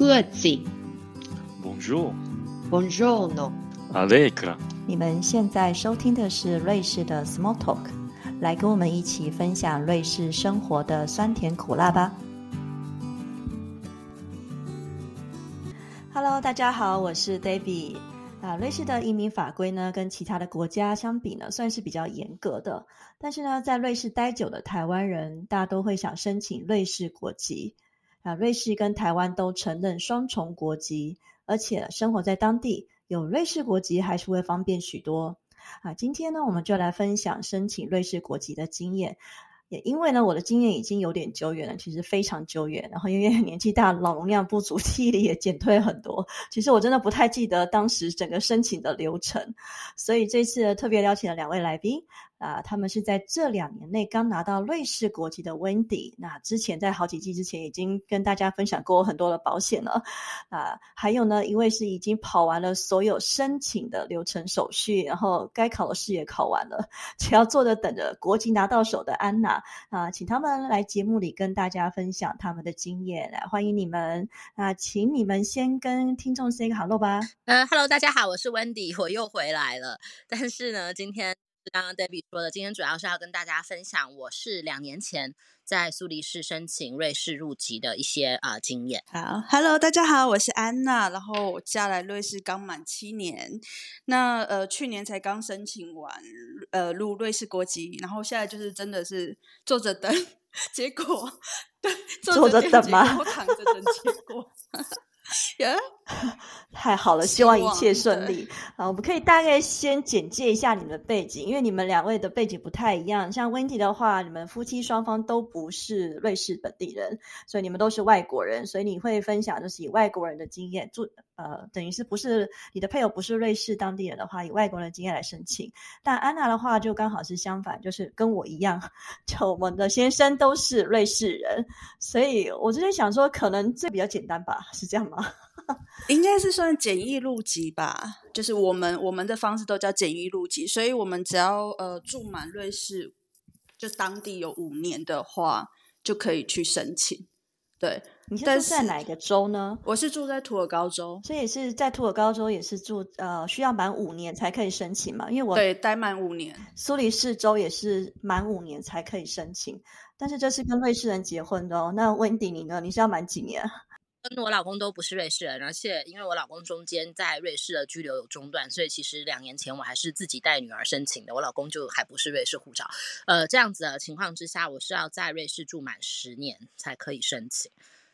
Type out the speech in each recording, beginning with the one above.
各自。Bonjour, Buongiorno。Allegra。你们现在收听的是瑞士的 Small Talk，来跟我们一起分享瑞士生活的酸甜苦辣吧。Hello，大家好，我是 Debbie。啊，瑞士的移民法规呢，跟其他的国家相比呢，算是比较严格的。但是呢，在瑞士待久的台湾人，大家都会想申请瑞士国籍。啊，瑞士跟台湾都承认双重国籍，而且生活在当地，有瑞士国籍还是会方便许多。啊，今天呢，我们就来分享申请瑞士国籍的经验。也因为呢，我的经验已经有点久远了，其实非常久远。然后因为 年纪大，脑容量不足，记忆力也减退很多。其实我真的不太记得当时整个申请的流程，所以这次特别邀请了两位来宾。啊，他们是在这两年内刚拿到瑞士国籍的 Wendy。那之前在好几季之前已经跟大家分享过很多的保险了。啊，还有呢，一位是已经跑完了所有申请的流程手续，然后该考的试也考完了，只要坐着等着国籍拿到手的安娜。啊，请他们来节目里跟大家分享他们的经验，来欢迎你们。那请你们先跟听众 say 个 hello 吧。呃，Hello，大家好，我是 Wendy，我又回来了。但是呢，今天刚刚 Debbie 说的，今天主要是要跟大家分享我是两年前在苏黎世申请瑞士入籍的一些啊、呃、经验。好，Hello，大家好，我是安娜，然后我嫁来瑞士刚满七年，那呃去年才刚申请完呃入瑞士国籍，然后现在就是真的是坐着等 结果，对，坐着等吗？我躺着等结果。Yeah. 太好了，希望一切顺利啊！我们可以大概先简介一下你们的背景，因为你们两位的背景不太一样。像 Wendy 的话，你们夫妻双方都不是瑞士本地人，所以你们都是外国人，所以你会分享就是以外国人的经验，住呃等于是不是你的配偶不是瑞士当地人的话，以外国人的经验来申请。但安娜的话就刚好是相反，就是跟我一样，就我们的先生都是瑞士人，所以我就在想说，可能这比较简单吧？是这样吗？应该是算简易入籍吧，就是我们我们的方式都叫简易入籍，所以我们只要呃住满瑞士，就当地有五年的话，就可以去申请。对，你是住在哪一个州呢？我是住在土尔高州，所以是在土尔高州也是住呃需要满五年才可以申请嘛？因为我对待满五年，苏黎世州也是满五年才可以申请，但是这是跟瑞士人结婚的哦。那 Wendy 你呢？你是要满几年？跟我老公都不是瑞士人，而且因为我老公中间在瑞士的居留有中断，所以其实两年前我还是自己带女儿申请的。我老公就还不是瑞士护照，呃，这样子的情况之下，我是要在瑞士住满十年才可以申请。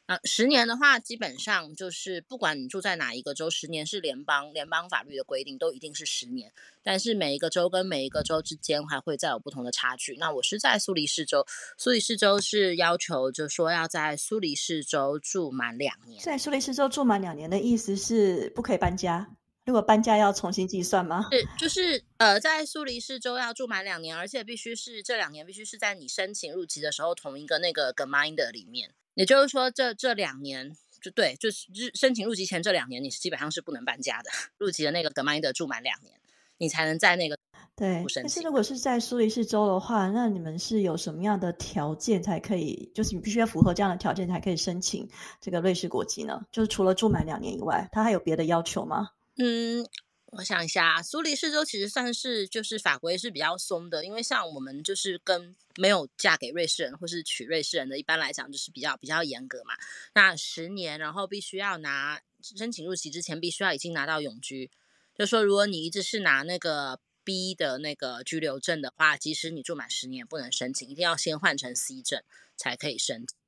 呃，十年的话，基本上就是不管你住在哪一个州，十年是联邦联邦法律的规定，都一定是十年。但是每一个州跟每一个州之间还会再有不同的差距。那我是在苏黎世州，苏黎世州是要求就说要在苏黎世州住满两年。在苏黎世州住满两年的意思是不可以搬家？如果搬家要重新计算吗？是，就是呃，在苏黎世州要住满两年，而且必须是这两年必须是在你申请入籍的时候同一个那个 Gemeinde 里面。也就是说这，这这两年就对，就是申请入籍前这两年，你是基本上是不能搬家的。入籍的那个 Gemeinde 住满两年，你才能在那个对。但是如果是在苏黎世州的话，那你们是有什么样的条件才可以？就是你必须要符合这样的条件才可以申请这个瑞士国籍呢？就是除了住满两年以外，它还有别的要求吗？嗯。我想一下，苏黎世州其实算是就是法规是比较松的，因为像我们就是跟没有嫁给瑞士人或是娶瑞士人的，一般来讲就是比较比较严格嘛。那十年，然后必须要拿申请入籍之前，必须要已经拿到永居。就说如果你一直是拿那个 B 的那个居留证的话，即使你住满十年不能申请，一定要先换成 C 证才可以申请。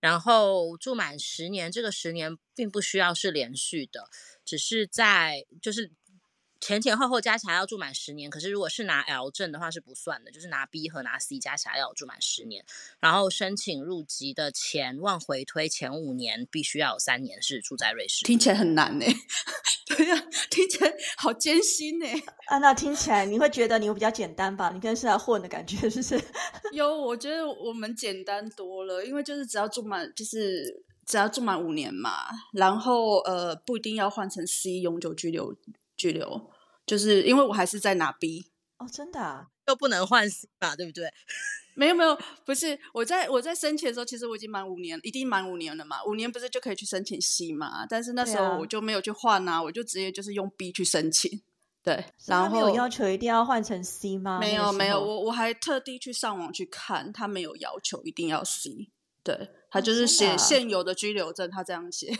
然后住满十年，这个十年并不需要是连续的，只是在就是。前前后后加起来要住满十年，可是如果是拿 L 证的话是不算的，就是拿 B 和拿 C 加起来要住满十年。然后申请入籍的前往回推前五年，必须要有三年是住在瑞士。听起来很难呢，对呀、啊，听起来好艰辛呢。啊，那听起来你会觉得你比较简单吧？你跟是来混的感觉是不是？有，我觉得我们简单多了，因为就是只要住满，就是只要住满五年嘛，然后呃不一定要换成 C 永久居留。拘留，就是因为我还是在拿 B 哦，真的啊？又不能换 C 吧，对不对？没有没有，不是我在我在申请的时候，其实我已经满五年，一定满五年了嘛。五年不是就可以去申请 C 嘛？但是那时候我就没有去换啊，我就直接就是用 B 去申请。对，他然后没有要求一定要换成 C 吗？没有没有，我我还特地去上网去看，他没有要求一定要 C。对他哦就是写现有的居留证，他这样写。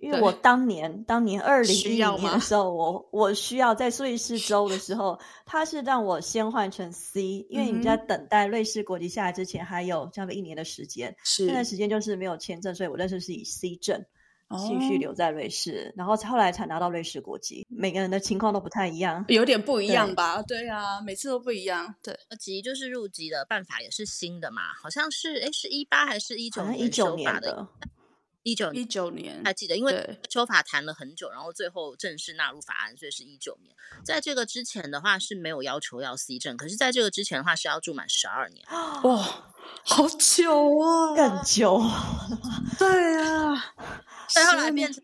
对因为我当年当年二零一需要吗零年的时候，我我需要在瑞士州的时候，他是让我先换成 C，因为你在嗯等待瑞士国籍下来之前还有差不多一年的时间，是那段时间就是没有签证，所以我那时候是以 C 证继续哦留在瑞士，然后后来才拿到瑞士国籍。每个人的情况都不太一样。有点不一样吧？对啊，每次都不一样。对，籍就是入籍的办法也是新的嘛，好像是哎是一八还是一九好像年一九年的？的，一九一九年还记得，因为修法谈了很久，然后最后正式纳入法案，所以是一九年。在这个之前的话是没有要求要 C 证，可是在这个之前的话是要住满十二年。哇，好久啊，更久。对啊。所以后来变成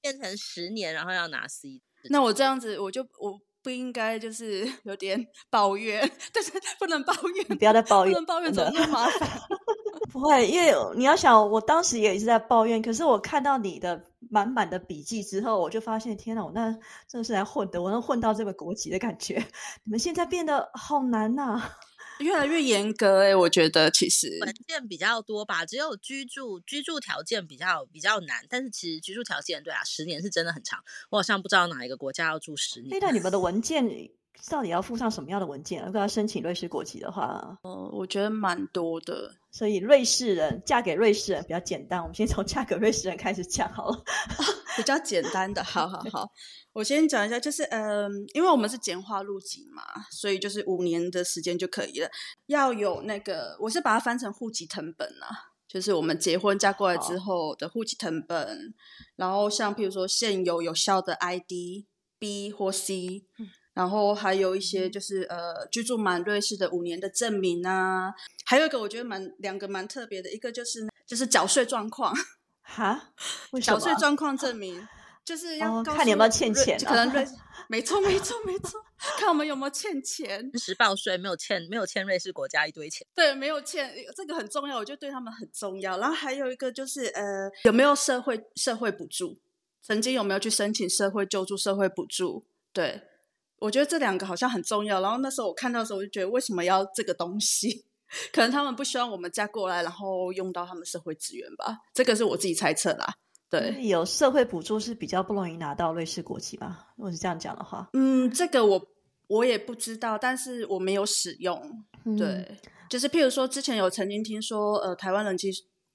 变成十年，然后要拿 C。那我这样子，我就我不应该就是 有点抱怨，但是不能抱怨，你不要再抱怨不能抱怨，怎么那么麻烦？不会，因为你要想，我当时也是在抱怨，可是我看到你的满满的笔记之后，我就发现，天哪，我那真的是来混的，我能混到这个国籍的感觉。你们现在变得好难呐、越来越严格哎、我觉得其实文件比较多吧，只有居住居住条件比较比较难，但是其实居住条件对啊，十年是真的很长。我好像不知道哪一个国家要住十哎，年。那你们的文件到底要附上什么样的文件？如果要申请瑞士国籍的话，呃我觉得蛮多的。所以瑞士人嫁给瑞士人比较简单。我们先从嫁给瑞士人开始讲好了。比较简单的，好好好，我先讲一下，就是嗯、因为我们是简化入籍嘛，所以就是五年的时间就可以了。要有那个，我是把它翻成户籍成本啊，就是我们结婚嫁过来之后的户籍成本，然后像譬如说现有有效的 ID B 或 C，、然后还有一些就是呃居住满瑞士的五年的证明啊，还有一个我觉得蛮两个蛮特别的，一个就是就是缴税状况。哈？缴税状况证明，就是要看你有没有欠钱啊可能瑞，没错没错没错，看我们有没有欠钱。真实报税没有欠没有欠瑞士国家一堆钱。对，没有欠，这个很重要，我觉得对他们很重要。然后还有一个就是，呃，有没有社会社会补助？曾经有没有去申请社会救助、社会补助？对，我觉得这两个好像很重要。然后那时候我看到的时候，我就觉得为什么要这个东西？可能他们不希望我们嫁过来，然后用到他们社会资源吧。这个是我自己猜测啦。对，有社会补助是比较不容易拿到瑞士国籍吧？如果是这样讲的话，嗯，这个我我也不知道，但是我没有使用。嗯，对，就是譬如说，之前有曾经听说，呃，台湾人妻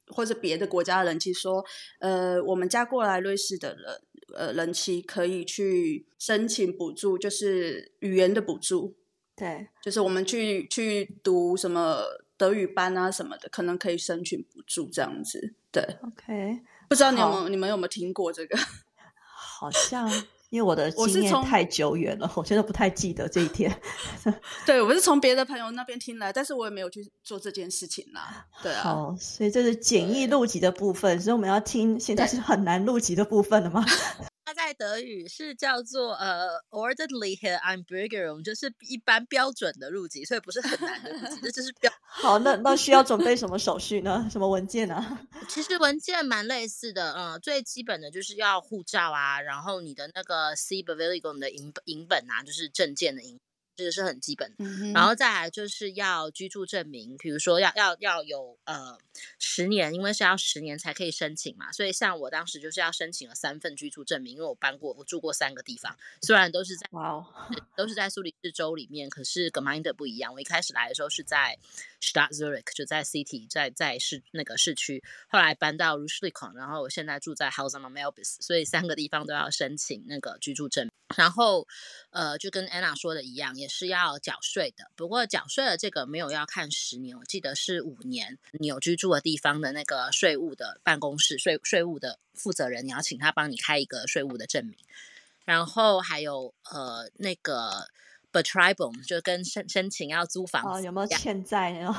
或者别的国家的人妻说，呃，我们嫁过来瑞士的人，呃，人妻可以去申请补助，就是语言的补助，对，就是我们去去读什么德语班啊什么的，可能可以申请补助这样子。对，OK，不知道你有没有你们有没有听过这个？好像因为我的经验太久远了，我真的不太记得这一天。对我是从别的朋友那边听来，但是我也没有去做这件事情啦。对啊。好，所以这是简易录集的部分，所以我们要听现在是很难录集的部分了吗？它在德语是叫做呃 ordentliche Einbürgerung，就是一般标准的入籍，所以不是很难的入籍，这就是标。好，那那需要准备什么手续呢？什么文件啊？其实文件蛮类似的，嗯，最基本的就是要护照啊，然后你的那个 C b e v i l i g o n 的影影本啊，就是证件的影，这个是很基本的。嗯然后再来就是要居住证明，比如说要要要有呃十年，因为是要十年才可以申请嘛，所以像我当时就是要申请了三份居住证明，因为我搬过，我住过三个地方，虽然都是在哇哦，都是在苏黎世州里面，可是 Gemeinde 不一样。我一开始来的时候是在 Stadt Zurich，就在 City，在在市那个市区，后来搬到 r u s h l i k o n 然后我现在住在 Haus am Melbis，所以三个地方都要申请那个居住证。然后，呃，就跟 Anna 说的一样，也是要缴税的。不过缴税的这个没有要看十年，我记得是五年。你有居住的地方的那个税务的办公室，税税务的负责人，你要请他帮你开一个税务的证明。然后还有呃那个 b e t r i b u m 就跟申申请要租房哦，子有没有欠债那种？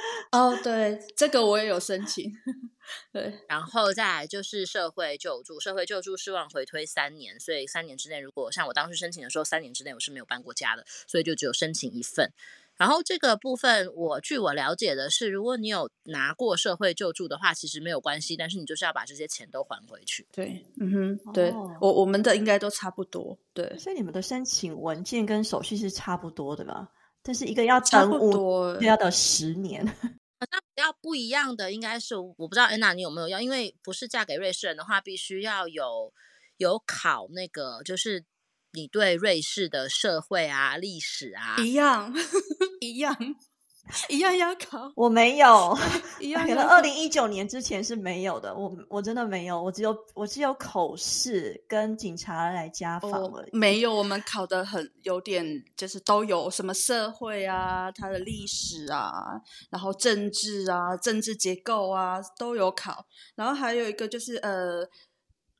哦，对，这个我也有申请。对，然后再来就是社会救助，社会救助是往回推三年，所以三年之内，如果像我当时申请的时候，三年之内我是没有搬过家的，所以就只有申请一份。然后这个部分，我据我了解的是，如果你有拿过社会救助的话，其实没有关系，但是你就是要把这些钱都还回去。对，嗯哼，对哦我我们的应该都差不多，对，所以你们的申请文件跟手续是差不多的吧？但是一个要差不等五，多要等十年。那比较不一样的应该是，我不知道安娜你有没有要，因为不是嫁给瑞士人的话，必须要有有考那个，就是你对瑞士的社会啊、历史啊，一样，一样，一样要考，我没有，一样可能二零一九年之前是没有的。我我真的没有，我只有我只有口试跟警察来家访哦而已。没有，我们考的很有点，就是都有什么社会啊，它的历史啊，然后政治啊，政治结构啊都有考，然后还有一个就是呃，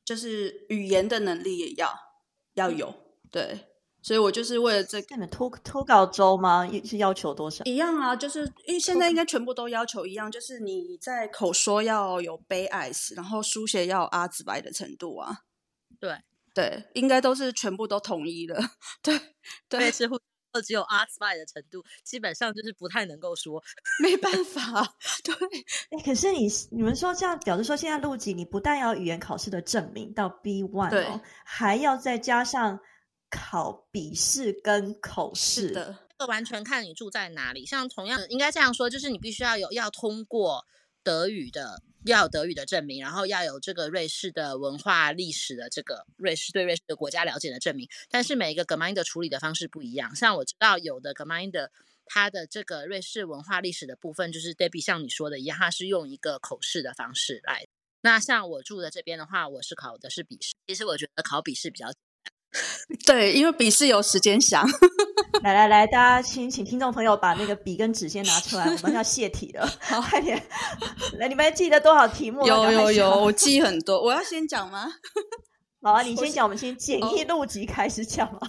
就是语言的能力也要要有，对，所以我就是为了这个那你们脱脱稿周吗？是要求多少？一样啊，就是因为现在应该全部都要求一样，就是你在口说要有杯 ice，然后书写要有阿兹白的程度啊，对，对，应该都是全部都统一了，对对，瑞士护照只有 t s by 的程度，基本上就是不太能够说。没办法，对哎，可是你你们说这样，表示说现在录籍，你不但要语言考试的证明到 B one 对哦，还要再加上考笔试跟口试。的，这个完全看你住在哪里。像同样应该这样说，就是你必须要有要通过德语的，要有德语的证明，然后要有这个瑞士的文化历史的这个瑞士对瑞士的国家了解的证明。但是每一个 Gemeinde 处理的方式不一样，像我知道有的 Gemeinde 它的这个瑞士文化历史的部分，就是 Debbie 像你说的一样，它是用一个口试的方式来。那像我住的这边的话，我是考的是笔试。其实我觉得考笔试比较 对，因为笔试有时间想，来来来，大家请请听众朋友把那个笔跟纸先拿出来，我们要泄题了，快点！来，你们还记得多少题目？有有有，我记很多，我要先讲吗？好啊，你先讲，我们先简易哦录集开始讲嘛，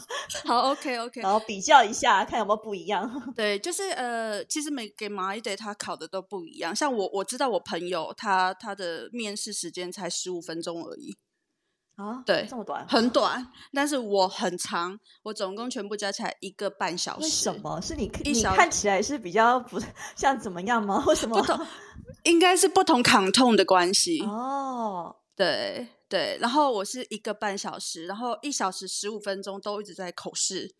好，OK OK，然后比较一下，看有没有不一样。对，就是呃，其实每给马一得他考的都不一样。像我我知道我朋友他他的面试时间才十五分钟而已，啊，对这么短，很短。但是我很长，我总共全部加起来一个半小时。为什？么？是你一小你看起来是比较不像怎么样吗？为什么？应该是不同抗痛的关系。哦，对对，然后我是一个半小时，然后一小时十五分钟都一直在口试。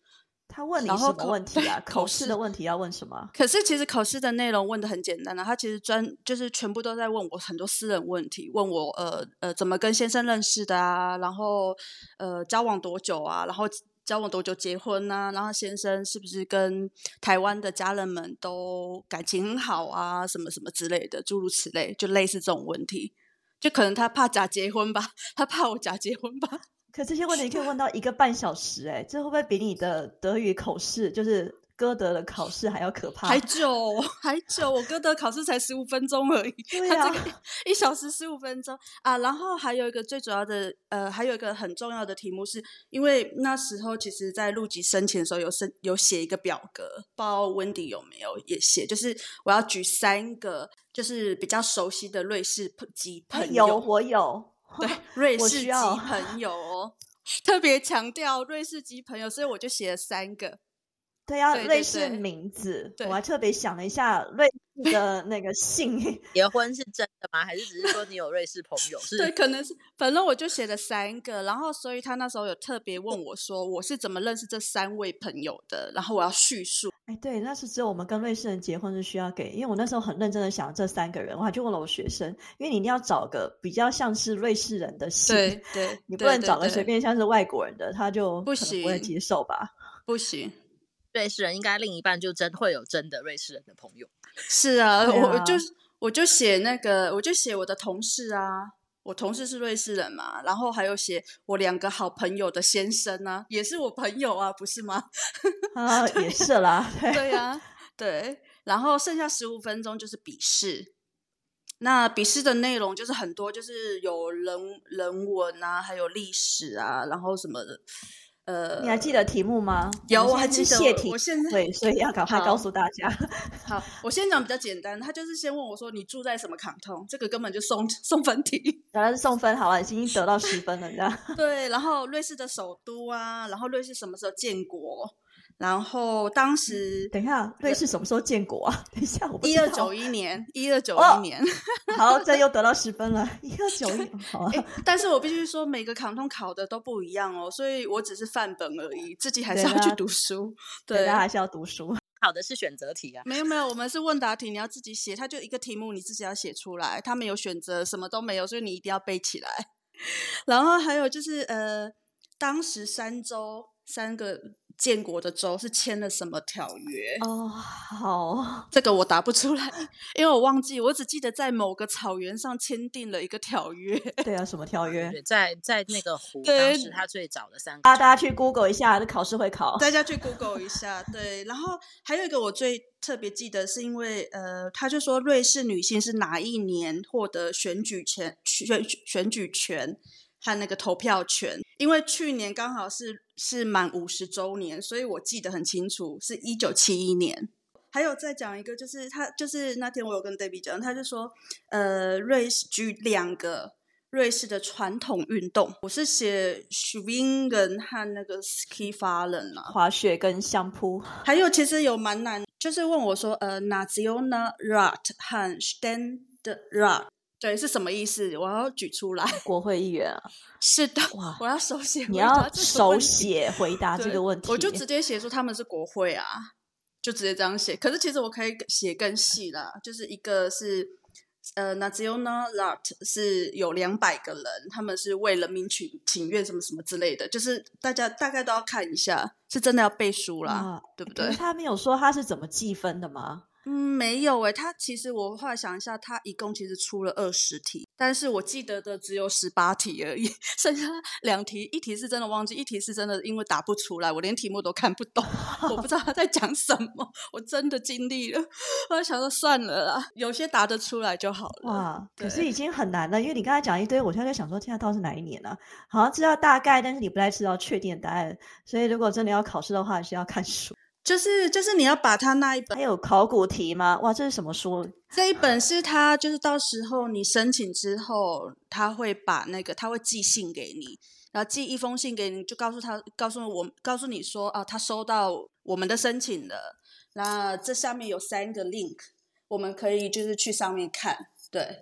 他问你什么问题啊？口口试试的问题要问什么？可是其实考试的内容问的很简单啊，他其实专就是全部都在问我很多私人问题，问我呃呃怎么跟先生认识的啊，然后呃交往多久啊，然后交往多久结婚啊，然后先生是不是跟台湾的家人们都感情很好啊，什么什么之类的，诸如此类，就类似这种问题。就可能他怕假结婚吧，他怕我假结婚吧。可这些问题可以问到一个半小时、哎，这会不会比你的德语口试，就是歌德的考试还要可怕？还久，还久，我歌德考试才十五分钟而已，对他这啊个一小时十五分钟啊。然后还有一个最主要的，呃，还有一个很重要的题目是，因为那时候其实在入籍申请的时候有申有写一个表格，不知道 Wendy 有没有也写，就是我要举三个就是比较熟悉的瑞士朋籍哎朋友，有，我有，对瑞士籍朋友哦，特别强调瑞士籍朋友，所以我就写了三个。对啊，对对瑞士名字，我还特别想了一下瑞士的那个姓，结婚是真的吗？还是只是说你有瑞士朋友？是对，可能是，反正我就写了三个，然后所以他那时候有特别问我说，我是怎么认识这三位朋友的，然后我要叙述。哎，对，那是只有我们跟瑞士人结婚是需要给，因为我那时候很认真的想这三个人，我还去问了我学生，因为你一定要找个比较像是瑞士人的姓，对对，你不能找个随便像是外国人的，他就不可能不会接受吧。不行。瑞士人，应该另一半就真会有真的瑞士人的朋友。是啊，啊我我就我就写那个，我就写我的同事啊，我同事是瑞士人嘛，然后还有写我两个好朋友的先生啊，也是我朋友啊，不是吗？啊，也是啦，对，对呀、对。然后剩下十五分钟就是笔试，那笔试的内容就是很多，就是有人人文啊，还有历史啊，然后什么的，呃，你还记得题目吗？有，我还记得我。现在对，所以要赶快告诉大家。好，我先讲比较简单，他就是先问我说你住在什么卡通，这个根本就送送分题。然后送分好了，已经得到十分了，这样。对，然后瑞士的首都啊，然后瑞士什么时候建国？然后当时等一下，瑞士什么时候建国啊？等一下，我一二九一年，一二九哦一年。好，这又得到十分了，一二九一，好啊。诶但是我必须说，每个卡通考的都不一样哦，所以我只是范本而已，自己还是要去读书。对，还是要读书。考的是选择题啊。没有没有，我们是问答题，你要自己写，它就一个题目，你自己要写出来，它没有选择，什么都没有，所以你一定要背起来。然后还有就是呃，当时三周三个建国的州是签了什么条约？哦，好，这个我答不出来，因为我忘记，我只记得在某个草原上签订了一个条约。对啊，什么条约？对，在在那个湖，对当时他最早的三个啊，大家去 Google 一下，这考试会考。大家去 Google 一下，对。然后还有一个我最特别记得，是因为呃，他就说瑞士女性是哪一年获得选举权、选选举权和那个投票权？因为去年刚好是是满五十周年，所以我记得很清楚，是一九七一年。还有再讲一个，就是他就是那天我有跟 David 讲，他就说，呃，瑞士举两个瑞士的传统运动，我是写 Schwingen 和那个 Ski Fallen 啊，滑雪跟相扑，还有其实有蛮难，就是问我说，呃，National Rat 和 Ständerat，对，是什么意思？我要举出来。国会议员啊，是的，哇我要手写你要手 写回答这对个问题。我就直接写出他们是国会啊，就直接这样写。可是其实我可以写更细啦，就是一个是呃 National Rat 是有两百个人，他们是为人民请请愿什么什么之类的，就是大家大概都要看一下，是真的要背书啦，啊对不对？他没有说他是怎么计分的吗？嗯，没有诶，他其实我后来想一下，他一共其实出了二十题，但是我记得的只有十八题而已，剩下两题，一题是真的忘记，一题是真的因为答不出来，我连题目都看不懂，我不知道他在讲什么，我真的尽力了，我就想说算了啦，有些答得出来就好了。哇，可是已经很难了，因为你刚才讲一堆，我现在在想说，现在到底是哪一年呢、好像知道大概，但是你不太知道确定答案，所以如果真的要考试的话，还是要看书。就是就是你要把他那一本还有考古题吗？哇，这是什么书？这一本是他，就是到时候你申请之后，他会把那个他会寄信给你，然后寄一封信给你，就告诉他，告诉我，告诉你说啊，他收到我们的申请了。那这下面有三个 link，我们可以就是去上面看，对，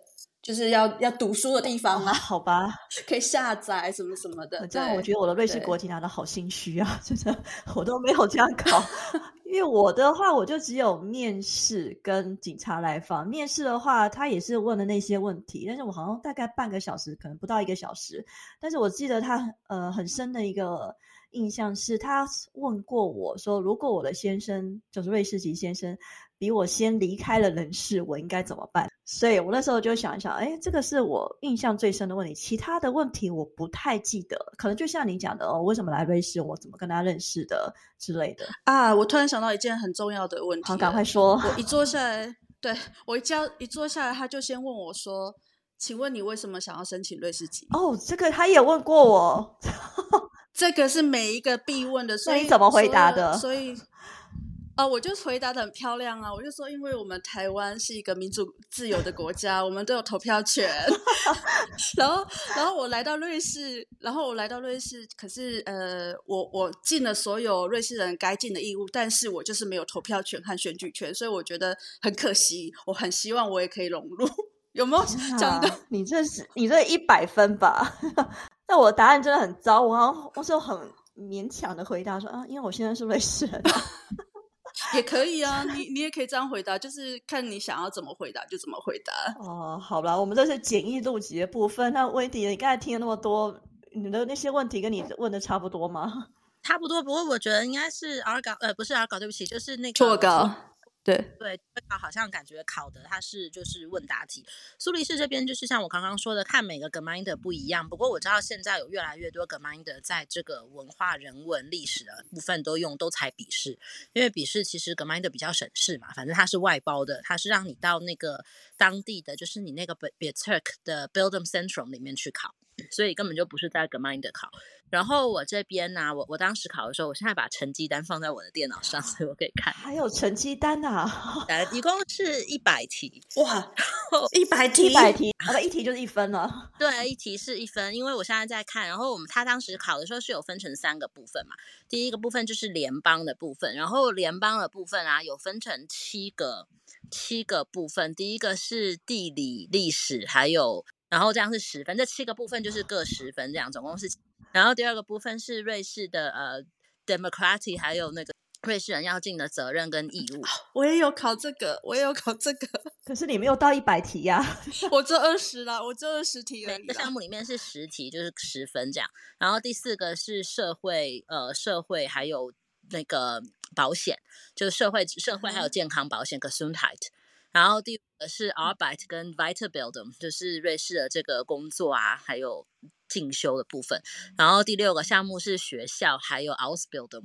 就是要要读书的地方哦，啊，好吧，可以下载什么什么的。这样我觉得我的瑞士国籍拿的好心虚啊，真的，我都没有这样考。因为我的话，我就只有面试跟警察来访。面试的话，他也是问的那些问题，但是我好像大概半个小时，可能不到一个小时。但是我记得他呃很深的一个印象是，他问过我说，如果我的先生就是瑞士籍先生比我先离开了人世，我应该怎么办？所以我那时候就想一想，哎，这个是我印象最深的问题。其他的问题我不太记得，可能就像你讲的哦，为什么来瑞士，我怎么跟他认识的之类的。啊，我突然想到一件很重要的问题，好，赶快说。我一坐 下来，对我一交一坐下来，他就先问我说：“请问你为什么想要申请瑞士籍哦，这个他也问过我，？” 这个是每一个必问的，所以你怎么回答的所以，所以哦，我就回答的很漂亮啊，我就说，因为我们台湾是一个民主自由的国家，我们都有投票权。然后，然后我来到瑞士，然后我来到瑞士，可是呃，我我尽了所有瑞士人该尽的义务，但是我就是没有投票权和选举权，所以我觉得很可惜。我很希望我也可以融入，有没有讲的？啊你这是你这一百分吧？那我答案真的很糟，我好像我是很勉强的回答说啊，因为我现在是瑞士人啊、也可以啊，你你也可以这样回答，就是看你想要怎么回答就怎么回答。哦，好吧，我们这是简易录集的部分。那温迪，你刚才听了那么多，你的那些问题跟你问的差不多吗？差不多，不过我觉得应该是 R 稿，呃，不是 R 稿，对不起，就是那个错稿，对，对，考好像感觉考的它是就是问答题。苏黎世这边就是像我刚刚说的，看每个 geminde 不一样。不过我知道现在有越来越多 geminde 在这个文化、人文、历史的部分都用都采笔试，因为笔试其实 geminde 比较省事嘛，反正它是外包的，它是让你到那个当地的，就是你那个 Bezirk 的 Bildung Central 里面去考。所以根本就不是在 Gminder 考。然后我这边呢，我我当时考的时候，我现在把成绩单放在我的电脑上，所以我可以看。还有成绩单呐、呃，一共是一百题，哇，一百题，一百题，好吧，一题就是一分了。对，一题是一分，因为我现在在看。然后我们他当时考的时候是有分成三个部分嘛，第一个部分就是联邦的部分，然后联邦的部分啊有分成七个七个部分，第一个是地理、历史，还有然后这样是十分，这七个部分就是各十分，这样总共是。然后第二个部分是瑞士的呃 democracy，还有那个瑞士人要尽的责任跟义务。我也有考这个，我也有考这个，可是你没有到一百题呀、我这二十啦，我这二十题而已每个项。目里面是十题，就是十分这样。然后第四个是社会，呃，社会还有那个保险，就是社会社会还有健康保险 （Gesundheit）。然后第五个是 Arbeit 跟 Weiterbildung，就是瑞士的这个工作啊，还有进修的部分。然后第六个项目是学校，还有 Ausbildung。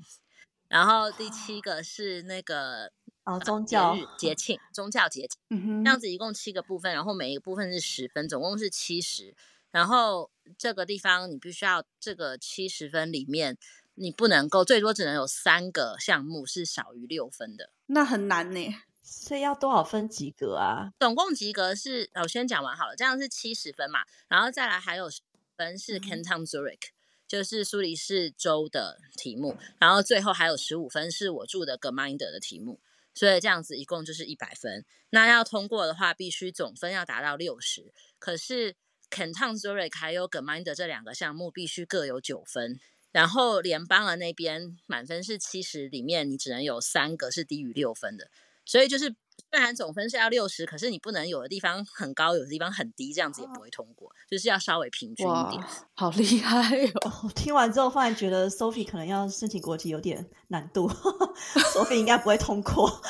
然后第七个是那个哦，宗节教日节庆，宗教节庆。这样子一共七个部分，然后每一个部分是十分，总共是七十。然后这个地方你必须要这个七十分里面，你不能够最多只能有三个项目是少于六分的。那很难呢。所以要多少分及格啊？总共及格是，呃我先讲完好了，这样是七十分嘛，然后再来还有10分是嗯 Canton Zurich，、就是苏黎世州的题目，然后最后还有十五分是我住的 Geminder 的题目，所以这样子一共就是一百分。那要通过的话，必须总分要达到六十，可是 Canton Zurich 还有 Geminder 这两个项目必须各有九分。然后联邦的那边满分是七十，里面你只能有三个是低于六分的，所以就是虽然总分是要六十，可是你不能有的地方很高，有的地方很低，这样子也不会通过，就是要稍微平均一点。好厉害哦！我 听完之后，忽然觉得 Sophie 可能要申请国籍有点难度，Sophie 应该不会通过。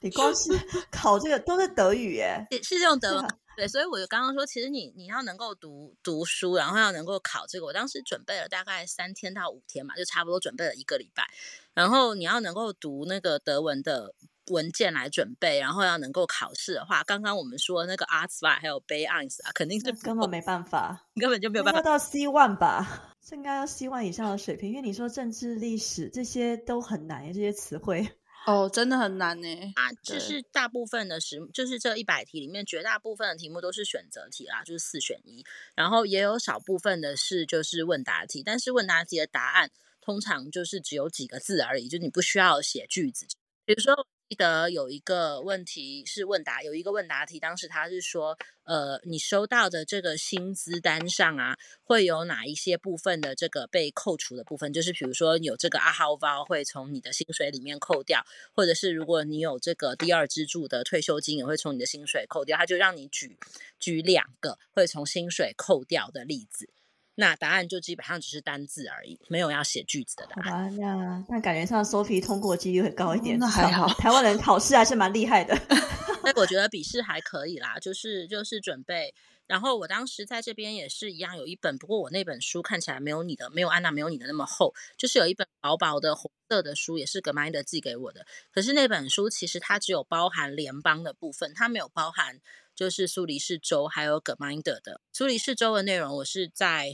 你光是 考这个都是德语耶，也是用德文对，所以我就刚刚说，其实你你要能够读读书，然后要能够考这个，我当时准备了大概三天到五天嘛，就差不多准备了一个礼拜。然后你要能够读那个德文的文件来准备，然后要能够考试的话，刚刚我们说那个 Arts 还有 b a n s 啊，肯定是根本没办法，根本就没有办法到 C one 吧？这应该要 C one 以上的水平，因为你说政治、历史这些都很难，这些词汇。哦，真的很难呢。啊，就是大部分的时，就是这一百题里面，绝大部分的题目都是选择题啦，就是四选一，然后也有少部分的是就是问答题，但是问答题的答案通常就是只有几个字而已，就你不需要写句子。比如说，我记得有一个问题是问答，有一个问答题，当时他是说，呃，你收到的这个薪资单上啊，会有哪一些部分的这个被扣除的部分？就是比如说有这个阿豪包会从你的薪水里面扣掉，或者是如果你有这个第二支柱的退休金，也会从你的薪水扣掉。他就让你举举两个会从薪水扣掉的例子。那答案就基本上只是单字而已，没有要写句子的答案。那那感觉上 Sophie 通过几率会高一点。哦那还好台湾人考试还是蛮厉害的。我觉得笔试还可以啦，就是就是准备。然后我当时在这边也是一样，有一本，不过我那本书看起来没有你的，没有安娜没有你的那么厚，就是有一本薄薄的红色的书，也是格麦德寄给我的。可是那本书其实它只有包含联邦的部分，它没有包含就是苏黎世州还有格麦德的。苏黎世州的内容我是在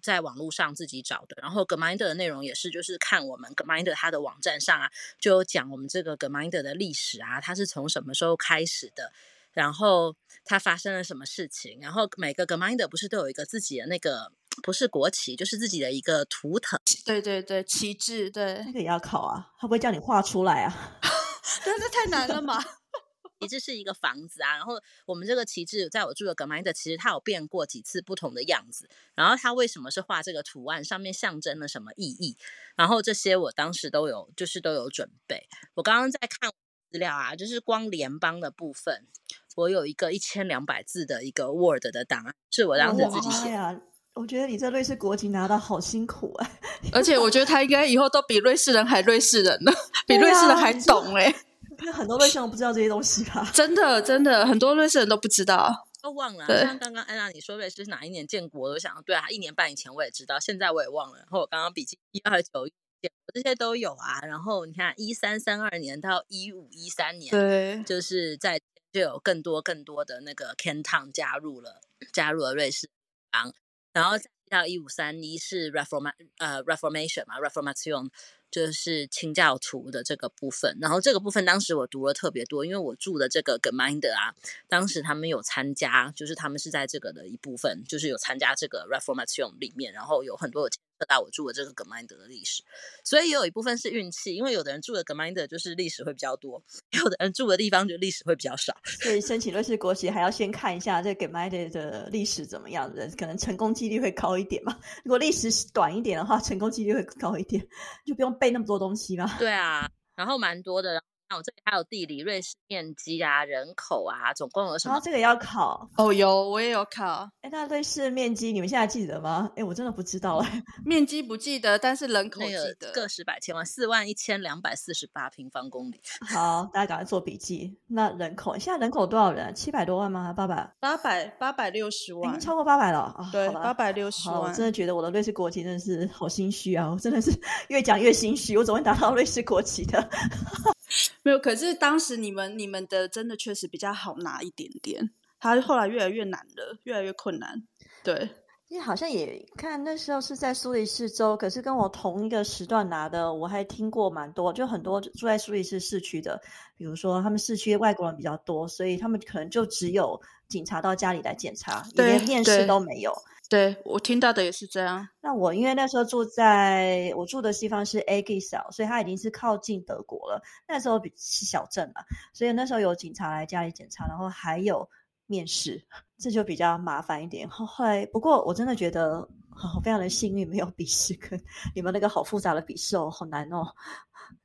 在网络上自己找的，然后 Gminder 的内容也是，就是看我们 Gminder 它的网站上啊，就有讲我们这个 Gminder 的历史啊，它是从什么时候开始的，然后它发生了什么事情，然后每个 Gminder 不是都有一个自己的那个不是国旗，就是自己的一个图腾，对对对，旗帜，对那，个也要考啊？他不会叫你画出来啊？那那太难了嘛。旗帜是一个房子啊，然后我们这个旗帜在我住的 Gminder 其实它有变过几次不同的样子，然后它为什么是画这个图案，上面象征了什么意义，然后这些我当时都有就是都有准备。我刚刚在看资料啊，就是光联邦的部分，我有一个一千两百字的一个 Word 的档案，是我当时自己写的。哇呀！我觉得你这瑞士国籍拿到好辛苦哎、而且我觉得他应该以后都比瑞士人还瑞士人呢，比瑞士人还懂哎、因为很多瑞士人不知道这些东西吧？真的真的，很多瑞士人都不知道。都忘了啊、对像刚刚安娜你说瑞士是哪一年建国，我想对啊，一年半以前我也知道，现在我也忘了。然后我刚刚笔记一二九一建国这些都有啊。然后你看一三三二年到一五一三年，对，就是在就有更多更多的那个 Canton 加入了加入了瑞士邦，然后到一五三一是 reform 呃 reformation 嘛，reformation 就是清教徒的这个部分。然后这个部分当时我读了特别多，因为我住的这个 Gemeinde 啊，当时他们有参加，就是他们是在这个的一部分，就是有参加这个 reformation 里面，然后有很多的。到我住的这个 Gemeinde 的历史，所以也有一部分是运气，因为有的人住的 Gemeinde 就是历史会比较多，有的人住的地方就历史会比较少。所以申请瑞士国籍还要先看一下这 Gemeinde 的历史怎么样，的可能成功几率会高一点嘛。如果历史短一点的话，成功几率会高一点，就不用背那么多东西嘛。对啊，然后蛮多的。我这里还有地理、瑞士面积啊、人口啊，总共有什么？这个要考哦，有我也有考。哎，那瑞士面积你们现在记得吗？哎，我真的不知道哎，面积不记得，但是人口记得，个十百千万，四万一千两百四十八平方公里。好，大家赶快做笔记。那人口现在人口多少人？七百多万吗？八百？八百？八百六十万？已经超过八百了啊。对，八百六十万。我真的觉得我的瑞士国籍真的是好心虚啊！我真的是 越讲越心虚，我怎么会拿到瑞士国籍的？没有，可是当时你们你们的真的确实比较好拿一点点，它后来越来越难了，越来越困难。对，因为好像也看那时候是在苏黎世州，可是跟我同一个时段拿的，我还听过蛮多，就很多住在苏黎世市区的，比如说他们市区外国人比较多，所以他们可能就只有警察到家里来检查，连面试都没有。对我听到的也是这样。那我因为那时候住在我住的地方是 A G 小，所以它已经是靠近德国了。那时候是小镇嘛，所以那时候有警察来家里检查，然后还有面试，这就比较麻烦一点。后后来不过我真的觉得好非常的幸运，没有 笔试跟你们那个好复杂的笔试哦，好难哦。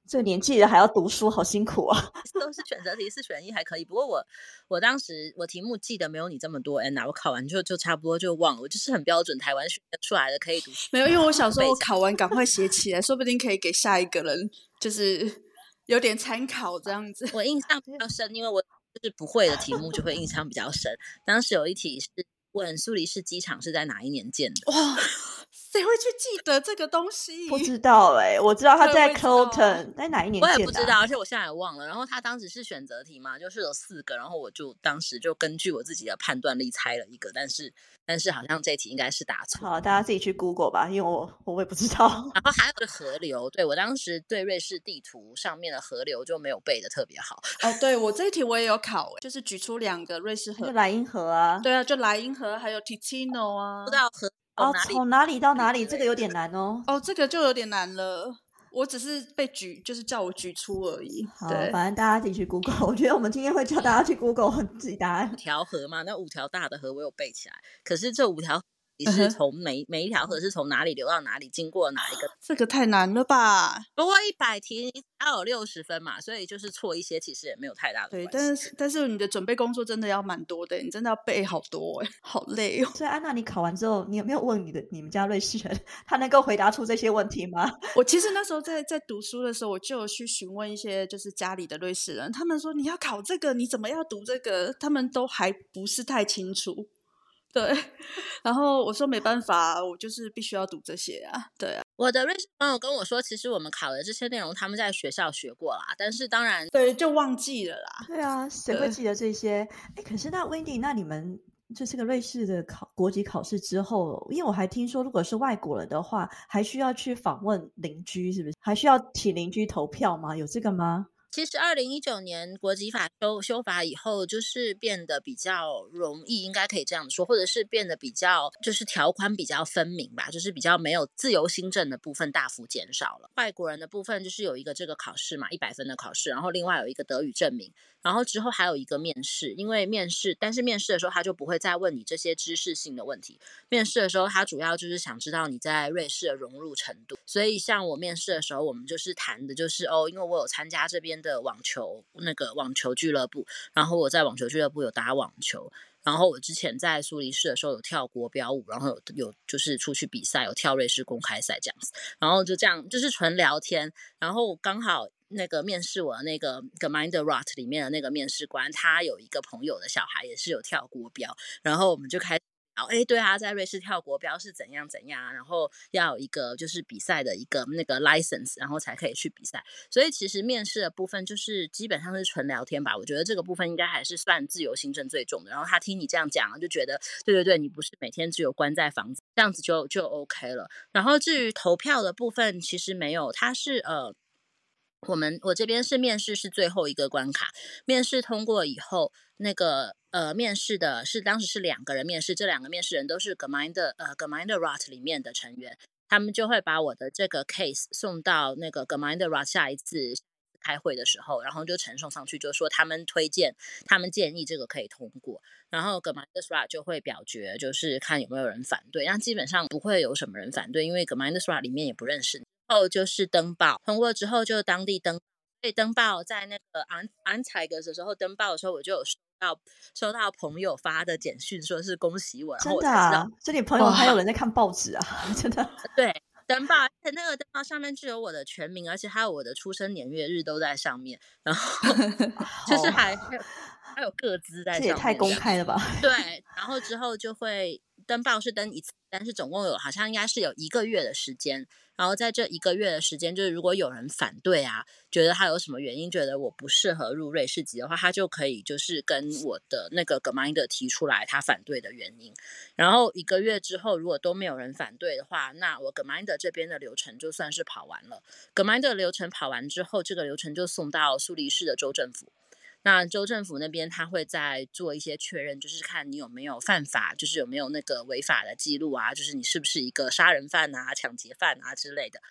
这个年纪人还要读书，好辛苦啊！都是选择题，四选一还可以。不过我我当时我题目记得没有你这么多，安娜，我考完就就差不多就忘了。我就是很标准台湾选出来的可以读。没有，因为我想说，我考完赶快写起来，说不定可以给下一个人就是有点参考这样子。我印象比 较深，因为我就是不会的题目就会印象比较深。当时有一题是问苏黎世机场是在哪一年建的。哇！谁会去记得这个东西？不知道哎，我知道他在 Cloton，在哪一年？我也不知道，而且我现在也忘了。然后他当时是选择题嘛，就是有四个，然后我就当时就根据我自己的判断力猜了一个，但是但是好像这题应该是答错。好，大家自己去 Google 吧，因为我我也不知道。然后还有个河流，对我当时对瑞士地图上面的河流就没有背的特别好。哦，对我这一题我也有考，就是举出两个瑞士河，莱茵河啊，对啊，就莱茵河还有 Ticino 啊，不知道河。哦，从哪里到哪里，这个有点难哦。哦，这个就有点难了。我只是被举，就是叫我举出而已。好，反正大家自己去 Google。我觉得我们今天会教大家去 Google 自己答案。五条河嘛，那五条大的河我有背起来。可是这五条。你是从每每一条河是从哪里流到哪里，经过哪一个？这个太难了吧？不过一百题要有六十分嘛，所以就是错一些，其实也没有太大的对，但是但是你的准备工作真的要蛮多的，你真的要背好多哎，好累哦。所以安娜，你考完之后，你有没有问你的你们家瑞士人，他能够回答出这些问题吗？我其实那时候在在读书的时候，我就有去询问一些就是家里的瑞士人，他们说你要考这个，你怎么要读这个？他们都还不是太清楚。对，然后我说没办法，我就是必须要读这些啊。对啊，我的瑞士朋友跟我说，其实我们考的这些内容，他们在学校学过啦，但是当然，对，就忘记了啦。对啊，谁会记得这些？哎，可是那 Wendy，那你们就是个瑞士的考国籍考试之后，因为我还听说，如果是外国人的话，还需要去访问邻居，是不是？还需要请邻居投票吗？有这个吗？其实，二零一九年国籍法修修法以后，就是变得比较容易，应该可以这样说，或者是变得比较，就是条款比较分明吧，就是比较没有自由新政的部分大幅减少了。外国人的部分就是有一个这个考试嘛，一百分的考试，然后另外有一个德语证明。然后之后还有一个面试，因为面试，但是面试的时候他就不会再问你这些知识性的问题。面试的时候，他主要就是想知道你在瑞士的融入程度。所以像我面试的时候，我们就是谈的就是哦，因为我有参加这边的的网球那个网球俱乐部，然后我在网球俱乐部有打网球，然后我之前在苏黎世的时候有跳国标舞，然后有有就是出去比赛，有跳瑞士公开赛这样子，然后就这样就是纯聊天，然后刚好。那个面试我的那个 Gemeinde Rat 里面的那个面试官，他有一个朋友的小孩也是有跳国标，然后我们就开哎，对啊，在瑞士跳国标是怎样怎样，然后要一个就是比赛的一个那个 license，然后才可以去比赛。所以其实面试的部分就是基本上是纯聊天吧。我觉得这个部分应该还是算自由行政最重的。然后他听你这样讲，就觉得对对对，你不是每天只有关在房子这样子就就 OK 了。然后至于投票的部分，其实没有，他是呃。我们我这边是面试是最后一个关卡，面试通过以后，那个呃面试的是当时是两个人面试，这两个面试人都是 Gmind 呃 Gmind Rot 里面的成员，他们就会把我的这个 case 送到那个 Gmind Rot 下一次开会的时候，然后就呈送上去，就说他们推荐，他们建议这个可以通过，然后 Gmind Rot 就会表决，就是看有没有人反对，那基本上不会有什么人反对，因为 Gmind Rot 里面也不认识。后就是登报通过之后，就当地登，所以登报在那个安安采格的时候登报的时候，我就有收到收到朋友发的简讯，说是恭喜我，然后我才知道！这里朋友还有人在看报纸啊，真的。对，登报，而且那个登报上面就有我的全名，而且还有我的出生年月日都在上面，然后 就是还还有还有各资在这也太公开了吧？对，然后之后就会登报是登一次，但是总共有好像应该是有一个月的时间。然后在这一个月的时间，就是如果有人反对啊，觉得他有什么原因，觉得我不适合入瑞士籍的话，他就可以就是跟我的那个 Gminder 提出来他反对的原因。然后一个月之后，如果都没有人反对的话，那我 Gminder 这边的流程就算是跑完了。Gminder 流程跑完之后，这个流程就送到苏黎世的州政府。那州政府那边他会在做一些确认，就是看你有没有犯法，就是有没有那个违法的记录啊，就是你是不是一个杀人犯啊、抢劫犯啊之类的。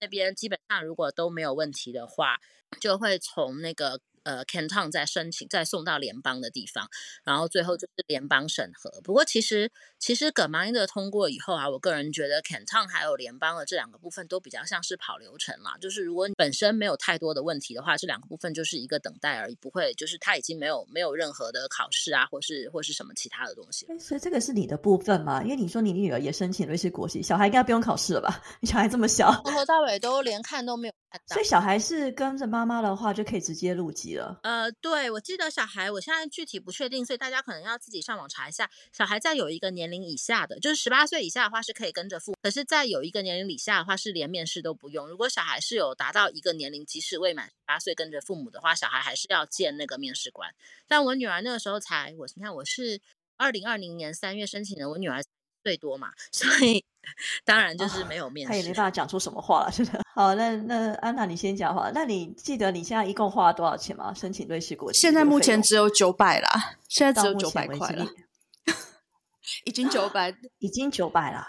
那边基本上如果都没有问题的话，就会从那个。呃，Canton 再申请，再送到联邦的地方，然后最后就是联邦审核。不过其实其实 g m i n d 通过以后啊，我个人觉得 Canton 还有联邦的这两个部分都比较像是跑流程嘛。就是如果你本身没有太多的问题的话，这两个部分就是一个等待而已，不会就是他已经没有没有任何的考试啊，或是或是什么其他的东西。所以这个是你的部分吗？因为你说你女儿也申请瑞士国籍，小孩应该不用考试了吧？你 小孩这么小，从头到尾都连看都没有。所以小孩是跟着妈妈的话，就可以直接入籍了。呃，对，我记得小孩，我现在具体不确定，所以大家可能要自己上网查一下。小孩在有一个年龄以下的，就是十八岁以下的话是可以跟着父，可是在有一个年龄以下的话是连面试都不用。如果小孩是有达到一个年龄，即使未满十八岁跟着父母的话，小孩还是要见那个面试官。但我女儿那个时候才，我你看我是二零二零年三月申请的，我女儿最多嘛，所以。当然就是没有面试，他也没办法讲出什么话了，是的。好，那那安娜你先讲话。那你记得你现在一共花了多少钱吗？申请瑞士国籍？现在目前只有九百啦，现在只有九百块了，已经九百，已经九百啦。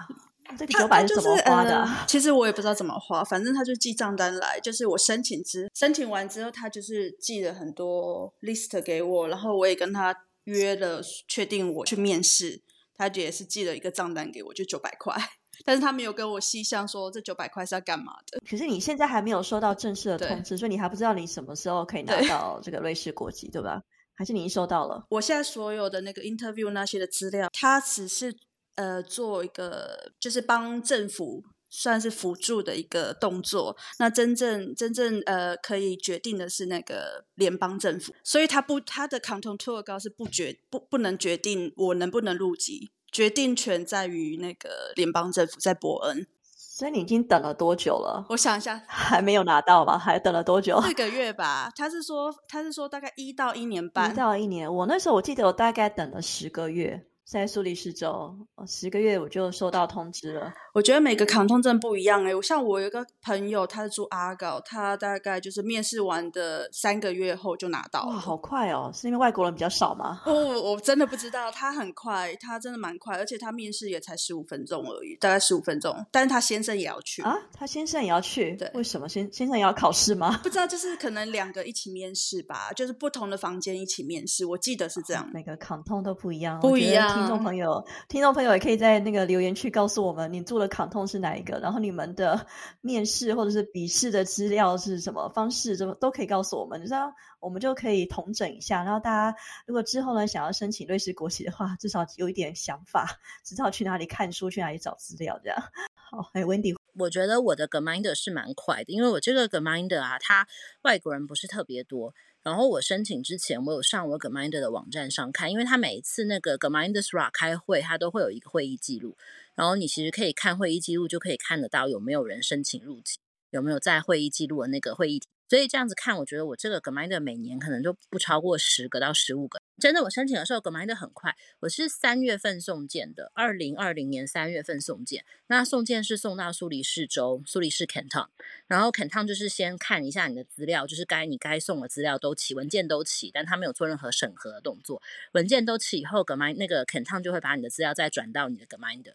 这九百是怎么花的？其实我也不知道怎么花，反正他就寄账单来，就是我申请之申请完之后，他就是寄了很多 list 给我，然后我也跟他约了，确定我去面试，他也是寄了一个账单给我，就九百块。但是他没有跟我细项说这九百块是要干嘛的。可是你现在还没有收到正式的通知，所以你还不知道你什么时候可以拿到这个瑞士国籍，对吧？还是你已经收到了？我现在所有的那个 interview 那些的资料，他只是呃做一个，就是帮政府算是辅助的一个动作。那真正真正呃可以决定的是那个联邦政府，所以他不他的 canton tour 高是不决不不能决定我能不能入籍。决定权在于那个联邦政府，在伯恩。所以你已经等了多久了？我想一下，还没有拿到吧？还等了多久？四个月吧。他是说，他是说大概一到一年半。一到一年，我那时候我记得我大概等了十个月。在苏黎世州，十个月我就收到通知了。我觉得每个抗通证不一样哎，我像我有一个朋友，他是住阿高，他大概就是面试完的三个月后就拿到了。哇，好快哦！是因为外国人比较少吗？不，我真的不知道，他很快，他真的蛮快，而且他面试也才十五分钟而已，大概十五分钟。但是他先生也要去啊？他先生也要去？对，为什么先先生也要考试吗？不知道，就是可能两个一起面试吧，就是不同的房间一起面试，我记得是这样。每个抗通都不一样，不一样。听众朋友。听众朋友也可以在那个留言区告诉我们，你做的抗痛是哪一个？然后你们的面试或者是笔试的资料是什么方式？怎么都可以告诉我们，这样我们就可以统整一下。然后大家如果之后呢想要申请瑞士国籍的话，至少有一点想法，知道去哪里看书，去哪里找资料。这样好。哎，Wendy，我觉得我的 Gminder 是蛮快的，因为我这个 Gminder 啊，他外国人不是特别多。然后我申请之前，我有上我 Gminder 的网站上看，因为他每一次那个 Gminder's r a 开会，他都会有一个会议记录，然后你其实可以看会议记录，就可以看得到有没有人申请入籍，有没有在会议记录的那个会议。所以这样子看，我觉得我这个 Gminder 每年可能都不超过十个到十五个。真的，我申请的时候 Gminder 很快，我是三月份送件的，二零二零年三月份送件。那送件是送到苏黎世州，苏黎世 Canton，然后 Canton 就是先看一下你的资料，就是该你该送的资料都齐，文件都齐，但他没有做任何审核的动作。文件都齐以后 g m i n d 那个 Canton 就会把你的资料再转到你的 g m i n d。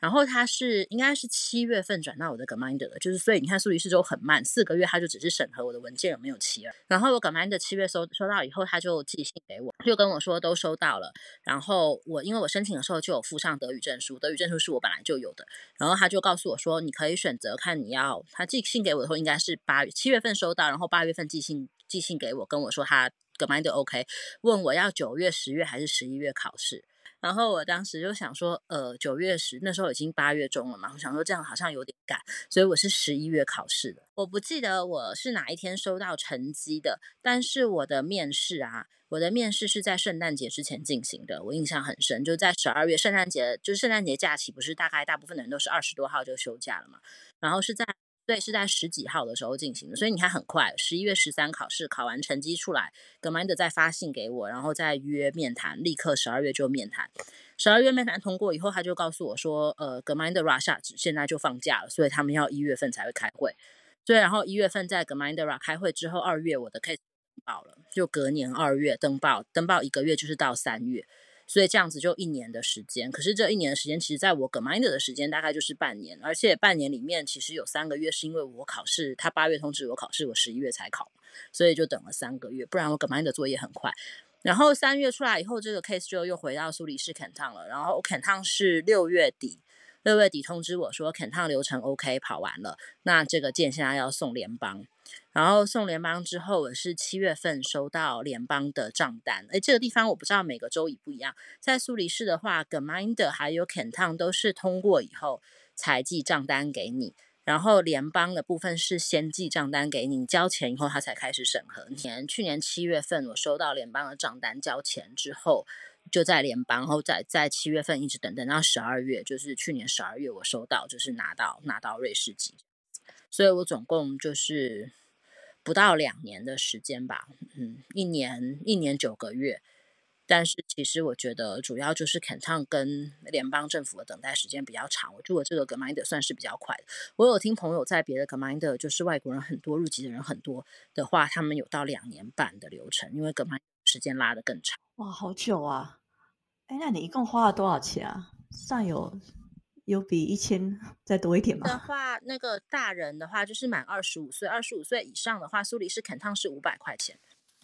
然后他是应该是七月份转到我的 Gminder 的，就是所以你看苏黎世州很慢，四个月他就只是审核我的文件有没有齐了。然后我 Gminder 七月收收到以后，他就寄信给我，就跟我说都收到了。然后我因为我申请的时候就有附上德语证书，德语证书是我本来就有的。然后他就告诉我说，你可以选择看你要他寄信给我的时候应该是八月七月份收到，然后八月份寄信寄信给我，跟我说他 Gminder OK，问我要九月、十月还是十一月考试。然后我当时就想说，呃，九月十那时候已经八月中了嘛，我想说这样好像有点赶，所以我是十一月考试的。我不记得我是哪一天收到成绩的，但是我的面试啊，我的面试是在圣诞节之前进行的，我印象很深，就在十二月圣诞节，就是圣诞节假期，不是大概大部分的人都是二十多号就休假了嘛，然后是在。对，是在十几号的时候进行的，所以你看很快，十一月十三考试考完成绩出来，Gminder 再发信给我，然后再约面谈，立刻十二月就面谈。十二月面谈通过以后，他就告诉我说，呃，Gminder Russia 现在就放假了，所以他们要一月份才会开会。对，然后一月份在 Gminder 开会之后，二月我的 case 登报了，就隔年二月登报，登报一个月就是到三月。所以这样子就一年的时间，可是这一年的时间，其实在我 Gminder 的时间大概就是半年，而且半年里面其实有三个月是因为我考试，他八月通知我考试，我十一月才考，所以就等了三个月，不然我 Gminder 作业很快。然后三月出来以后，这个 case 就又回到苏黎世 Canton 了，然后 Canton 是六月底，六月底通知我说 Canton 流程 OK 跑完了，那这个件现在要送联邦。然后送联邦之后，我是七月份收到联邦的账单。诶，这个地方我不知道每个州已不一样。在苏黎世的话，Geminder 还有 Canton 都是通过以后才寄账单给你。然后联邦的部分是先寄账单给你，交钱以后他才开始审核。年去年七月份我收到联邦的账单，交钱之后就在联邦，然后在在七月份一直等等到十二月，就是去年十二月我收到，就是拿到拿到瑞士籍。所以我总共就是。不到两年的时间吧，嗯，一年一年九个月。但是其实我觉得主要就是 Canton 跟联邦政府的等待时间比较长。我住的这个 Gminder 算是比较快的。我有听朋友在别的 Gminder，就是外国人很多、入籍的人很多的话，他们有到两年半的流程，因为 Gminder 时间拉得更长。哇，好久啊！哎，那你一共花了多少钱啊？算有。有比一千再多一点吗？的话，那个大人的话就是满二十五岁，二十五岁以上的话，苏黎世肯烫是五百块钱。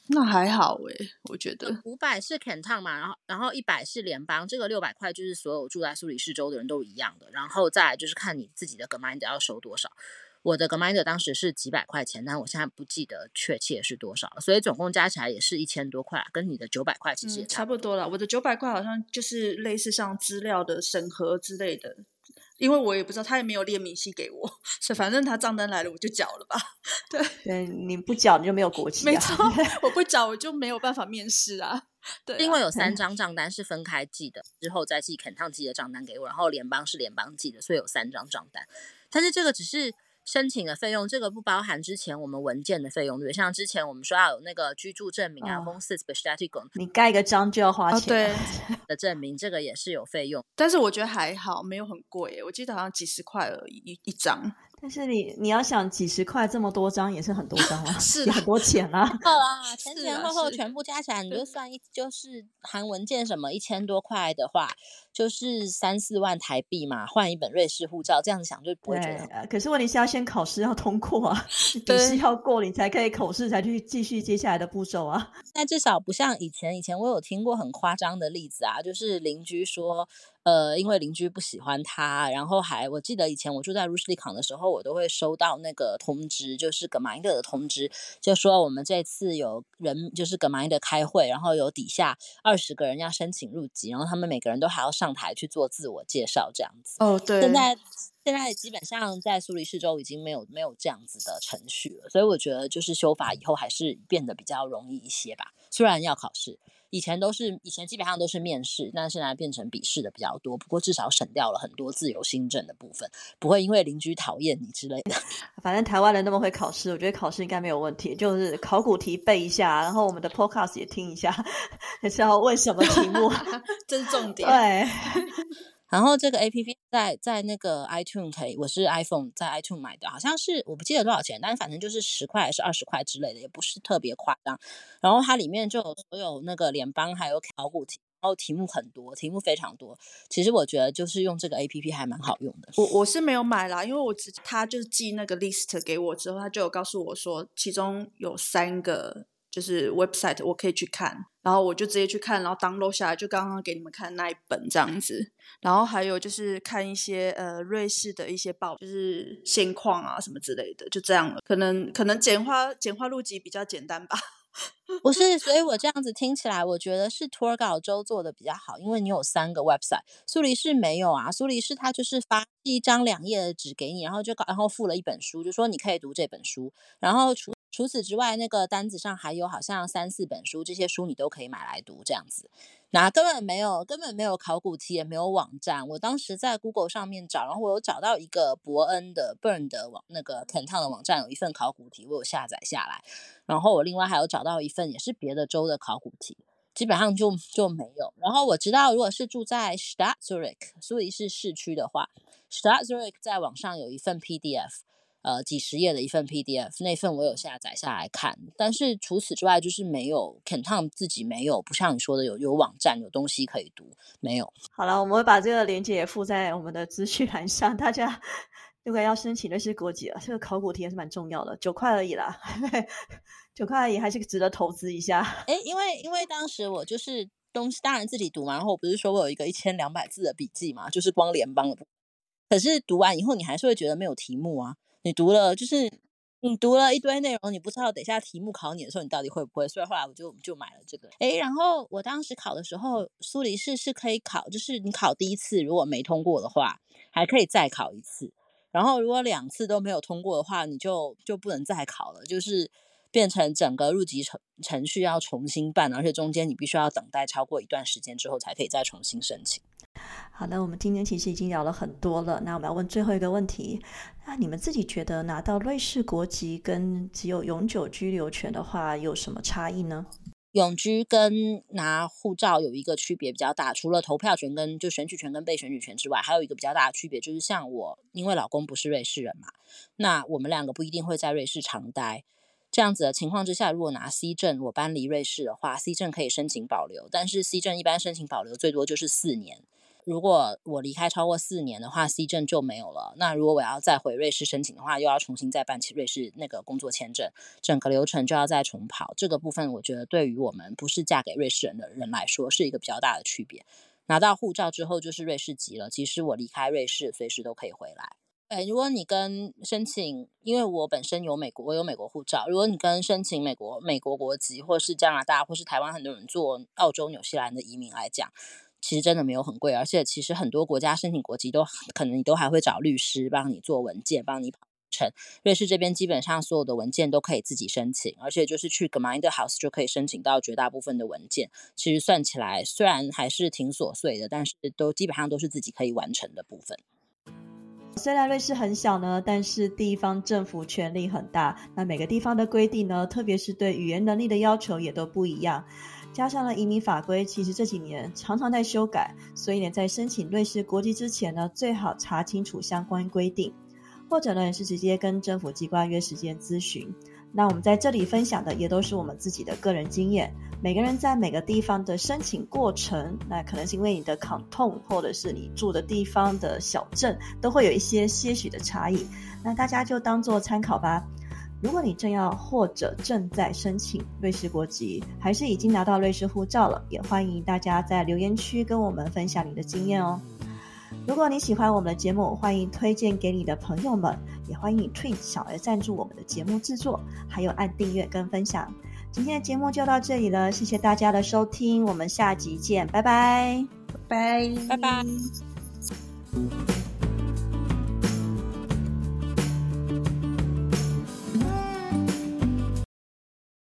那还好诶，我觉得五百是肯烫嘛，然后然后一百是联邦，这个六百块就是所有住在苏黎世州的人都一样的，然后再就是看你自己的 Gminder 要收多少。我的 Gminder 当时是几百块钱，但我现在不记得确切是多少了，所以总共加起来也是一千多块，跟你的九百块其实也差不多了。我的九百块好像就是类似像资料的审核之类的。因为我也不知道，他也没有列明细给我，所以反正他账单来了我就缴了吧。对，对，你不缴你就没有国 籍啊。没错，我不缴我就没有办法面试啊。对，因为有三 张账单是分开寄的，之后再寄肯烫寄的账单给我，然后联邦是联邦寄的，所以有三张账单。但是这个只是。申请的费用，这个不包含之前我们文件的费用，对像之前我们说要有那个居住证明啊，公司 specialty 你盖个章就要花钱，对 的证明，这个也是有费用。但是我觉得还好，没有很贵，我记得好像几十块而已一一张。但是你你要想几十块这么多张也是很多张啊，是很多钱啊。够啊，前前后后全部加起来，你就算一就是含文件什么一千多块的话，就是三四万台币嘛，换一本瑞士护照，这样子想就不会觉得。可是问题是要先考试要通过啊，笔试要过你才可以口试才去继续接下来的步骤啊。那至少不像以前，以前我有听过很夸张的例子啊，就是邻居说。呃，因为邻居不喜欢他，然后还我记得以前我住在 s h l y 的时候，我都会收到那个通知，就是格马因德的通知，就说我们这次有人就是格马因德开会，然后有底下二十个人要申请入籍，然后他们每个人都还要上台去做自我介绍这样子。哦，对。现在现在基本上在苏黎世州已经没有没有这样子的程序了，所以我觉得就是修法以后还是变得比较容易一些吧，虽然要考试。以前都是以前基本上都是面试，但现在变成笔试的比较多。不过至少省掉了很多自由新政的部分，不会因为邻居讨厌你之类的。反正台湾人那么会考试，我觉得考试应该没有问题。就是考古题背一下，然后我们的 podcast 也听一下，也是要问什么题目，这是重点。对。然后这个 A P P 在在那个 iTune 可以，我是 iPhone 在 iTune 买的，好像是我不记得多少钱，但是反正就是十块还是二十块之类的，也不是特别夸张。然后它里面就有所有那个联邦还有考古题，然后题目很多，题目非常多。其实我觉得就是用这个 A P P 还蛮好用的。我我是没有买啦，因为我只他就是寄那个 list 给我之后，他就有告诉我说，其中有三个。就是 website 我可以去看，然后我就直接去看，然后 download 下来，就刚刚给你们看那一本这样子。然后还有就是看一些呃瑞士的一些报，就是现况啊什么之类的，就这样了。可能可能简化简化录集比较简单吧。不是，所以我这样子听起来，我觉得是托尔稿周做的比较好，因为你有三个 website，苏黎世没有啊。苏黎世他就是发一张两页的纸给你，然后就然后附了一本书，就说你可以读这本书，然后除。除此之外，那个单子上还有好像三四本书，这些书你都可以买来读，这样子。啊根本没有，根本没有考古题，也没有网站。我当时在 Google 上面找，然后我有找到一个伯恩的 Burn 的网，那个 c a n t o n 的网站有一份考古题，我有下载下来。然后我另外还有找到一份也是别的州的考古题，基本上就就没有。然后我知道，如果是住在 Stadt Zurich，苏黎世市区的话，Stadt Zurich 在网上有一份 PDF。呃，几十页的一份 PDF，那份我有下载下来看，但是除此之外就是没有 Ken Tom 自己没有，不像你说的有有网站有东西可以读，没有。好了，我们会把这个链接也附在我们的资讯栏上，大家如果要申请那些国籍了，这个考古题也是蛮重要的，九块而已啦，九块而已还是值得投资一下。哎，因为因为当时我就是东西当然自己读嘛，然后我不是说我有一个一千两百字的笔记嘛，就是光联邦的，可是读完以后你还是会觉得没有题目啊。你读了，就是你读了一堆内容，你不知道等下题目考你的时候，你到底会不会？所以后来我就就买了这个。哎，然后我当时考的时候，苏黎世是可以考，就是你考第一次如果没通过的话，还可以再考一次。然后如果两次都没有通过的话，你就就不能再考了，就是变成整个入籍程程序要重新办，而且中间你必须要等待超过一段时间之后，才可以再重新申请。好的，我们今天其实已经聊了很多了。那我们要问最后一个问题：那你们自己觉得拿到瑞士国籍跟只有永久居留权的话有什么差异呢？永居跟拿护照有一个区别比较大，除了投票权跟就选举权跟被选举权之外，还有一个比较大的区别就是，像我因为老公不是瑞士人嘛，那我们两个不一定会在瑞士长待。这样子的情况之下，如果拿 C 证我搬离瑞士的话，C 证可以申请保留，但是 C 证一般申请保留最多就是四年。如果我离开超过四年的话，C 证就没有了。那如果我要再回瑞士申请的话，又要重新再办起瑞士那个工作签证，整个流程就要再重跑。这个部分我觉得对于我们不是嫁给瑞士人的人来说，是一个比较大的区别。拿到护照之后就是瑞士籍了，其实我离开瑞士随时都可以回来。哎，如果你跟申请，因为我本身有美国，我有美国护照。如果你跟申请美国美国国籍，或是加拿大，或是台湾很多人做澳洲、纽西兰的移民来讲。其实真的没有很贵，而且其实很多国家申请国籍都可能你都还会找律师帮你做文件，帮你跑程。瑞士这边基本上所有的文件都可以自己申请，而且就是去 g e m i n d e House 就可以申请到绝大部分的文件。其实算起来虽然还是挺琐碎的，但是都基本上都是自己可以完成的部分。虽然瑞士很小呢，但是地方政府权力很大。那每个地方的规定呢，特别是对语言能力的要求也都不一样。加上了移民法规，其实这几年常常在修改，所以呢，在申请瑞士国籍之前呢，最好查清楚相关规定，或者呢，也是直接跟政府机关约时间咨询。那我们在这里分享的也都是我们自己的个人经验，每个人在每个地方的申请过程，那可能是因为你的 canton 或者是你住的地方的小镇，都会有一些些许的差异，那大家就当做参考吧。如果你正要或者正在申请瑞士国籍，还是已经拿到瑞士护照了，也欢迎大家在留言区跟我们分享你的经验哦。如果你喜欢我们的节目，欢迎推荐给你的朋友们，也欢迎 Twin 小额赞助我们的节目制作，还有按订阅跟分享。今天的节目就到这里了，谢谢大家的收听，我们下集见，拜拜，拜拜拜。